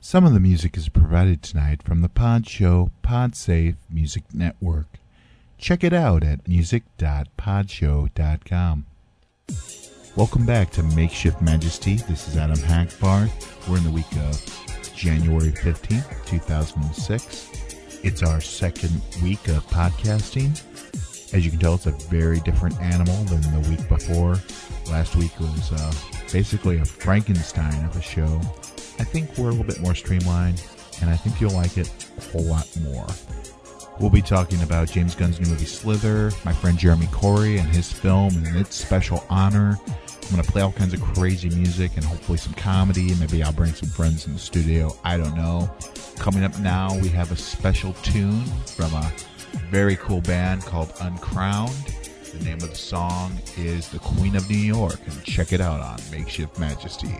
Some of the music is provided tonight from the Pod Show PodSafe Music Network. Check it out at music.podshow.com. Welcome back to Makeshift Majesty. This is Adam Hackbarth. We're in the week of January 15th, 2006. It's our second week of podcasting. As you can tell, it's a very different animal than the week before. Last week was uh, basically a Frankenstein of a show. I think we're a little bit more streamlined, and I think you'll like it a whole lot more. We'll be talking about James Gunn's new movie Slither, my friend Jeremy Corey and his film and its special honor. I'm going to play all kinds of crazy music and hopefully some comedy. And maybe I'll bring some friends in the studio. I don't know. Coming up now, we have a special tune from a very cool band called Uncrowned. The name of the song is The Queen of New York, and check it out on Makeshift Majesty.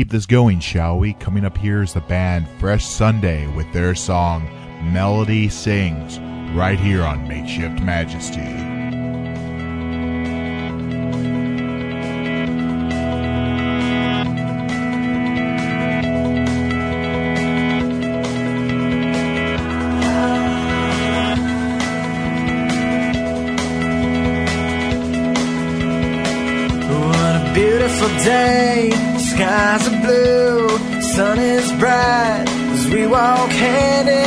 keep this going, shall we? Coming up here is the band Fresh Sunday with their song Melody Sings, right here on Makeshift Majesty. day walk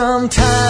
sometimes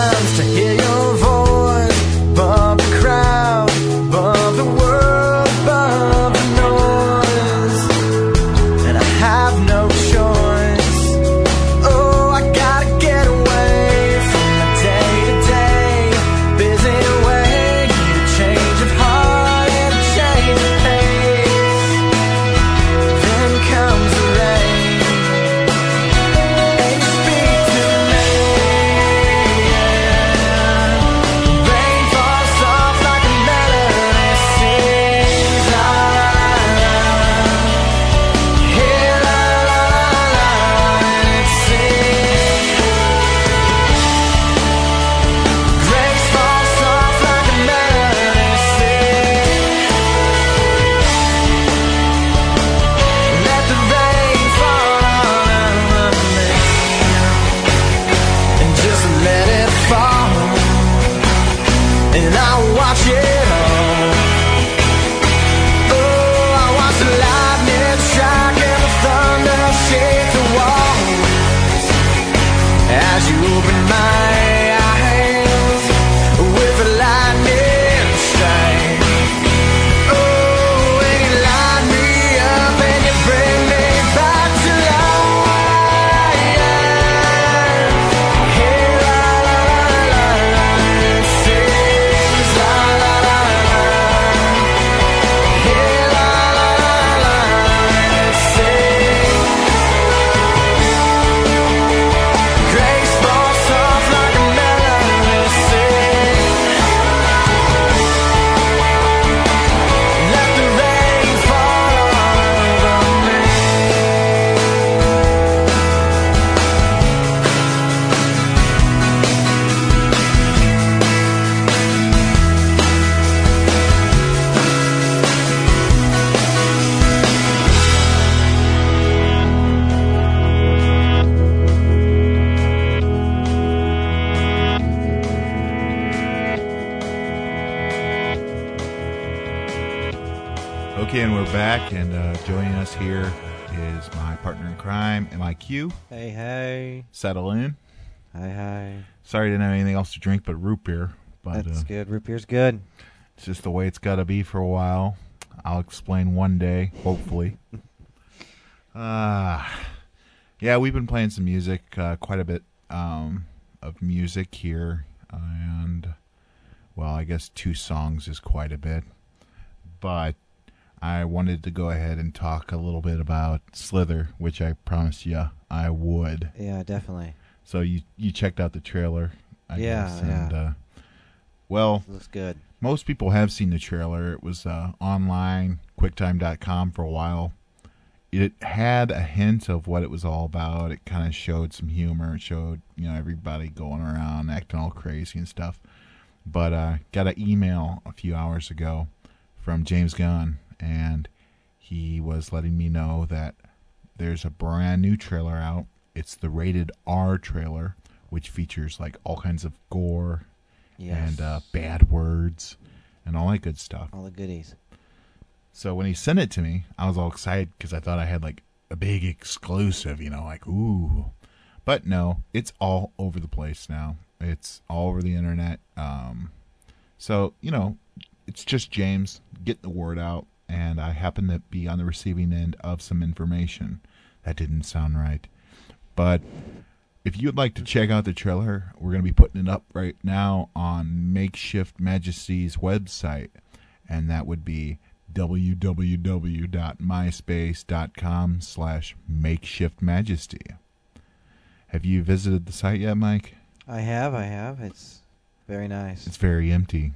crime, MIQ. Hey, hey. Settle in. Hi, hi. Sorry, I didn't have anything else to drink but root beer, but That's uh, good. Root beer's good. it's just the way it's got to be for a while. I'll explain one day, hopefully. uh, yeah, we've been playing some music, uh, quite a bit um, of music here, and well, I guess two songs is quite a bit, but I wanted to go ahead and talk a little bit about Slither, which I promised you I would. Yeah, definitely. So you you checked out the trailer, I Yeah, guess, yeah. and uh, well, Looks good. most people have seen the trailer. It was uh, online, quicktime.com for a while. It had a hint of what it was all about. It kind of showed some humor. It showed, you know, everybody going around acting all crazy and stuff. But uh, got an email a few hours ago from James Gunn, and he was letting me know that there's a brand new trailer out. It's the rated R trailer, which features like all kinds of gore Yes. and uh, bad words and all that good stuff. All the goodies. So when he sent it to me, I was all excited because I thought I had like a big exclusive, you know, like ooh. But no, it's all over the place now. It's all over the internet. Um, So, you know, it's just James getting the word out, and I happen to be on the receiving end of some information. That didn't sound right. But if you'd like to check out the trailer, we're going to be putting it up right now on Makeshift Majesty's website, and that would be www.myspace.com slash makeshift majesty. Have you visited the site yet, Mike? I have, I have. It's very nice. It's very empty.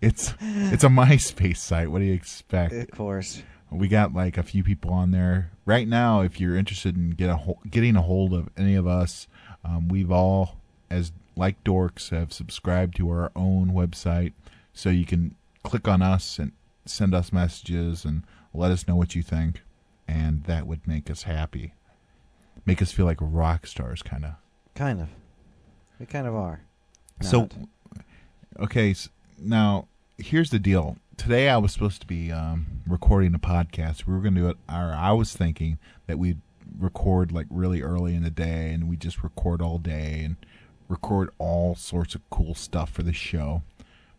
It's it's a MySpace site. What do you expect? of course. We got like a few people on there right now. If you're interested in get a hol- getting a hold of any of us, um, we've all, as like dorks, have subscribed to our own website, so you can click on us and send us messages and let us know what you think, and that would make us happy, make us feel like rock stars, kind of. Kind of. We kind of are. So, Not. Okay, s now here's the deal. Today I was supposed to be um, recording a podcast. We were going to do it. Or I was thinking that we'd record like really early in the day, and we just record all day and record all sorts of cool stuff for the show.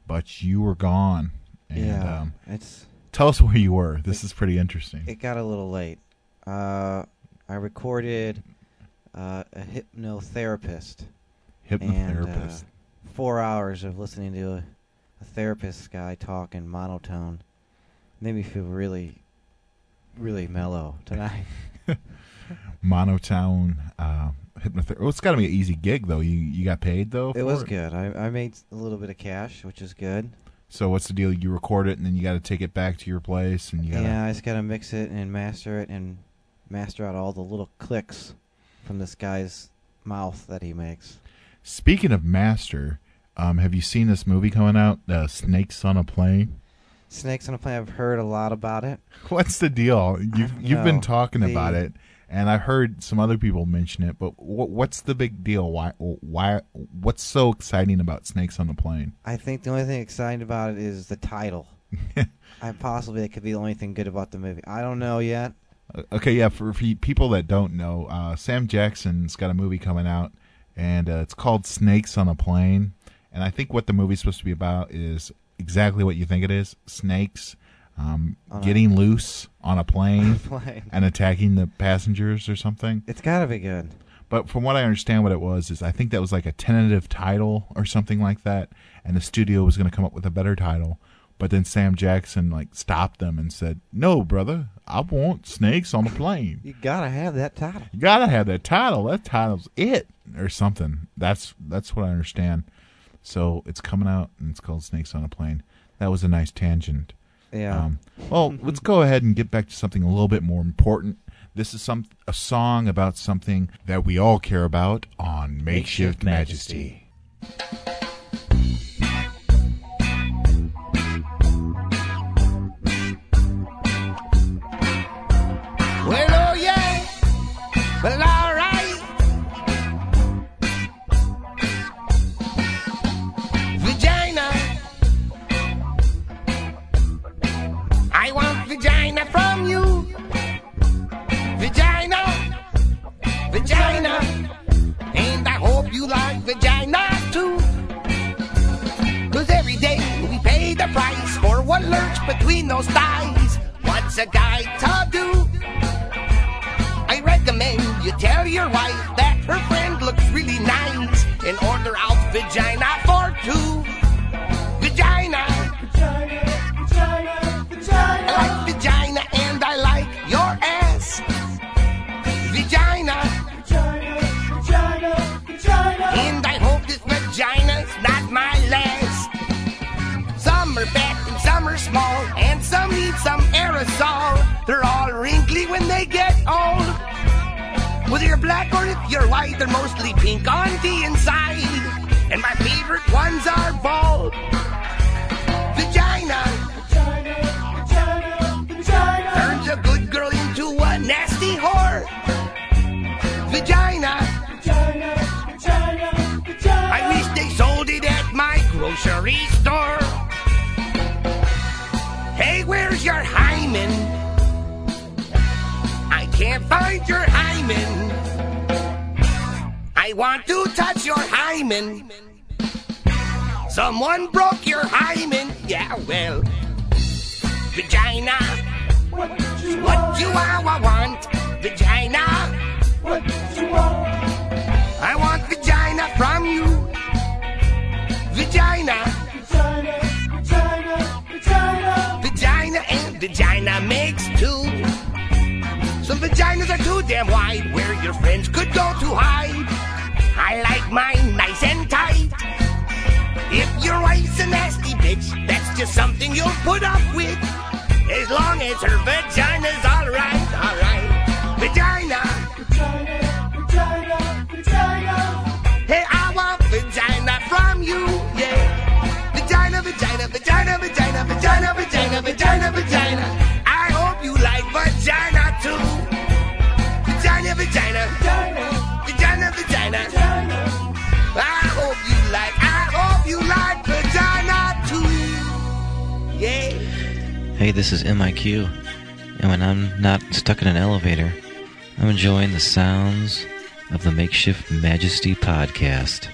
But you were gone, and yeah, um, it's tell us where you were. This is pretty interesting. it got a little late. Uh, I recorded uh, a hypnotherapist. Hypnotherapist. And, uh, four hours of listening to a, a therapist guy talk in monotone made me feel really, really mellow tonight. Monotone uh, hypnotherapist. Well, it's got to be an easy gig though. You you got paid though. it was good. I, I made a little bit of cash, which is good. So what's the deal? You record it and then you got to take it back to your place and you got to. Yeah, I just gotta mix it and master it and master out all the little clicks from this guy's mouth that he makes. Speaking of master, um, have you seen this movie coming out, uh, Snakes on a Plane? Snakes on a Plane. I've heard a lot about it. What's the deal? You've you've been talking The- about it, and I heard some other people mention it. But wh- what's the big deal? Why why what's so exciting about Snakes on a Plane? I think the only thing exciting about it is the title. I possibly it could be the only thing good about the movie. I don't know yet. Uh, Okay, yeah. For, for people that don't know, uh, Sam Jackson's got a movie coming out, and uh, it's called Snakes on a Plane. And I think what the movie's supposed to be about is exactly what you think it is: snakes um, On a- getting loose on a plane Plane. and attacking the passengers or something. It's gotta be good. But from what I understand, what it was is I think that was like a tentative title or something like that, and the studio was going to come up with a better title. But then Sam Jackson like stopped them and said, "No, brother, I want snakes on a plane." You gotta have that title. You gotta have that title. That title's it or something. That's that's what I understand. So it's coming out and it's called Snakes on a Plane. That was a nice tangent. Yeah. Um, well, let's go ahead and get back to something a little bit more important. This is some a song about something that we all care about on Makeshift, Makeshift Majesty. Majesty. Well, oh yeah. Well, all black or if you're white, they're mostly pink on the inside. And my favorite ones are bald. Vagina turns a good girl into a nasty whore. Vagina. I wish they sold it at my grocery store. Hey, where's your hymen? I can't find your hymen. I want to touch your hymen. Someone broke your hymen. Yeah, well, vagina. What you do I want? Vagina. What you want? I want vagina from you. Vagina. Vagina, vagina, vagina. Vagina and vagina makes two. Some vaginas are too damn wide where your friends could go to hide. I like mine nice and tight. If your wife's a nasty bitch, that's just something you'll put up with. As long as her vagina's alright, alright. Vagina. This is MIQ, and when I'm not stuck in an elevator, I'm enjoying the sounds of the Makeshift Majesty podcast.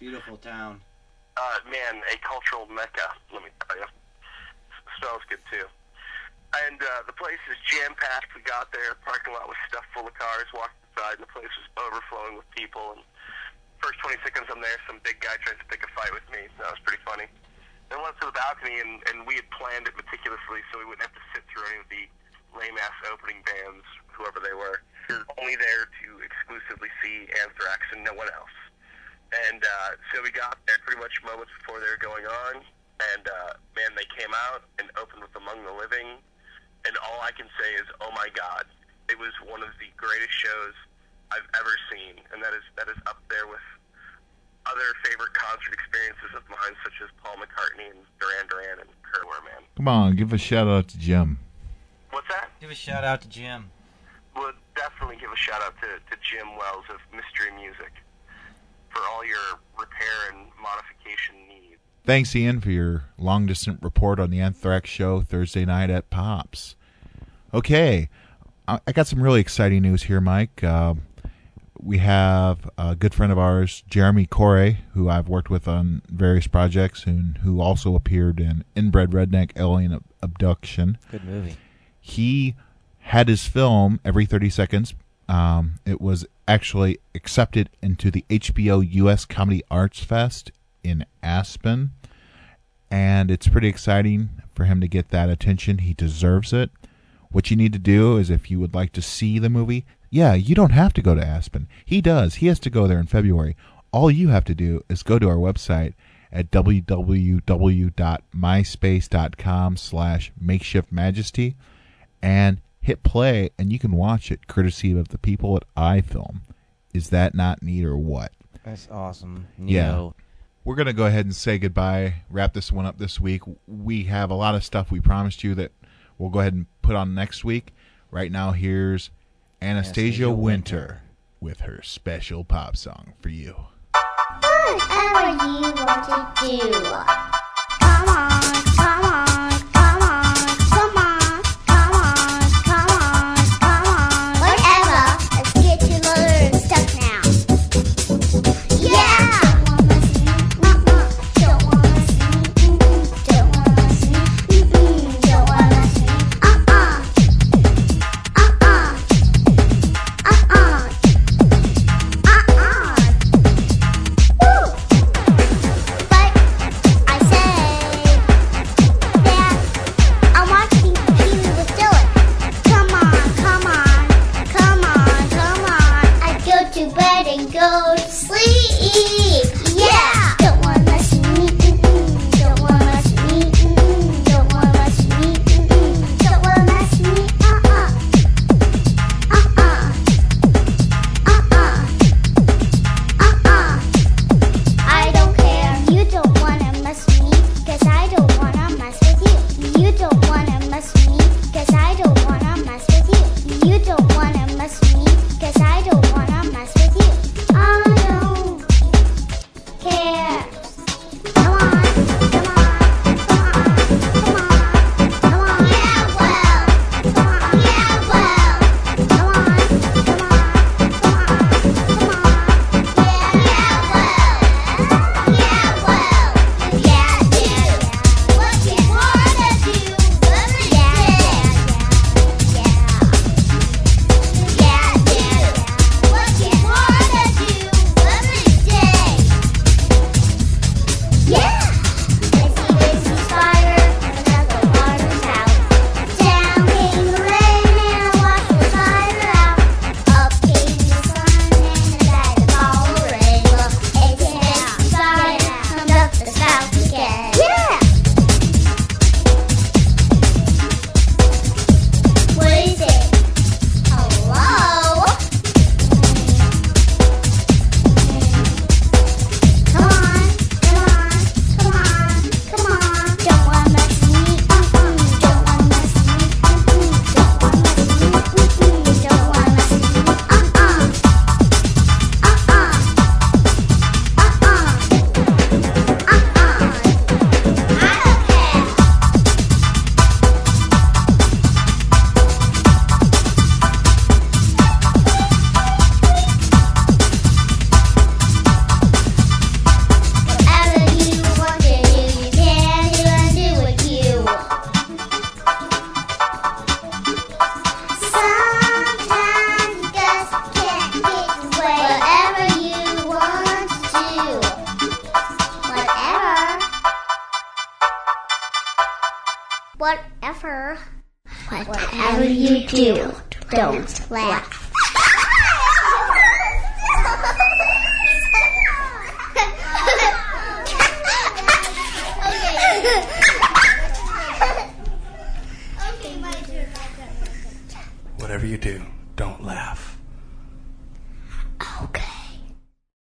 Beautiful town. Uh, man, a cultural mecca, let me tell you. Smells good too. And uh, the place is jam packed. We got there, parking lot was stuffed full of cars. Walked inside, and the place was overflowing with people. And first 20 seconds I'm there, some big guy tries to pick a fight with me. That was pretty funny. Then went to the balcony, and, and we had planned it meticulously so we wouldn't have to sit through any of the lame ass opening bands, whoever they were. Only there to exclusively see Anthrax and no one else. And uh, so we got there pretty much moments before they were going on, and uh, man, they came out and opened with Among the Living, and all I can say is, oh my god, it was one of the greatest shows I've ever seen, and that is that is up there with other favorite concert experiences of mine, such as Paul McCartney and Duran Duran and Kurt Man. Come on, give a shout out to Jim. What's that? Give a shout out to Jim. Would definitely give a shout out to, to Jim Wells of Mystery Music for all your repair and modification needs. Thanks, Ian, for your long distance report on the Anthrax show Thursday night at Pops. Okay, I I got some really exciting news here, Mike. Uh, we have a good friend of ours, Jeremy Corey, who I've worked with on various projects and who also appeared in Inbred Redneck Alien Abduction. Good movie. He had his film every 30 seconds. Um, it was actually accepted into the HBO US Comedy Arts Fest in Aspen. And it's pretty exciting for him to get that attention. He deserves it. What you need to do is if you would like to see the movie, yeah, you don't have to go to Aspen. He does. He has to go there in February. All you have to do is go to our website at www.myspace.com slash makeshift majesty and hit play and you can watch it courtesy of the people at iFilm. Is that not neat or what? That's awesome. Yeah. We're going to go ahead and say goodbye, wrap this one up this week. We have a lot of stuff we promised you that we'll go ahead and put on next week. Right now, here's Anastasia, Anastasia Winter, Winter. with her special pop song for you. Whatever you want to do. You. Don't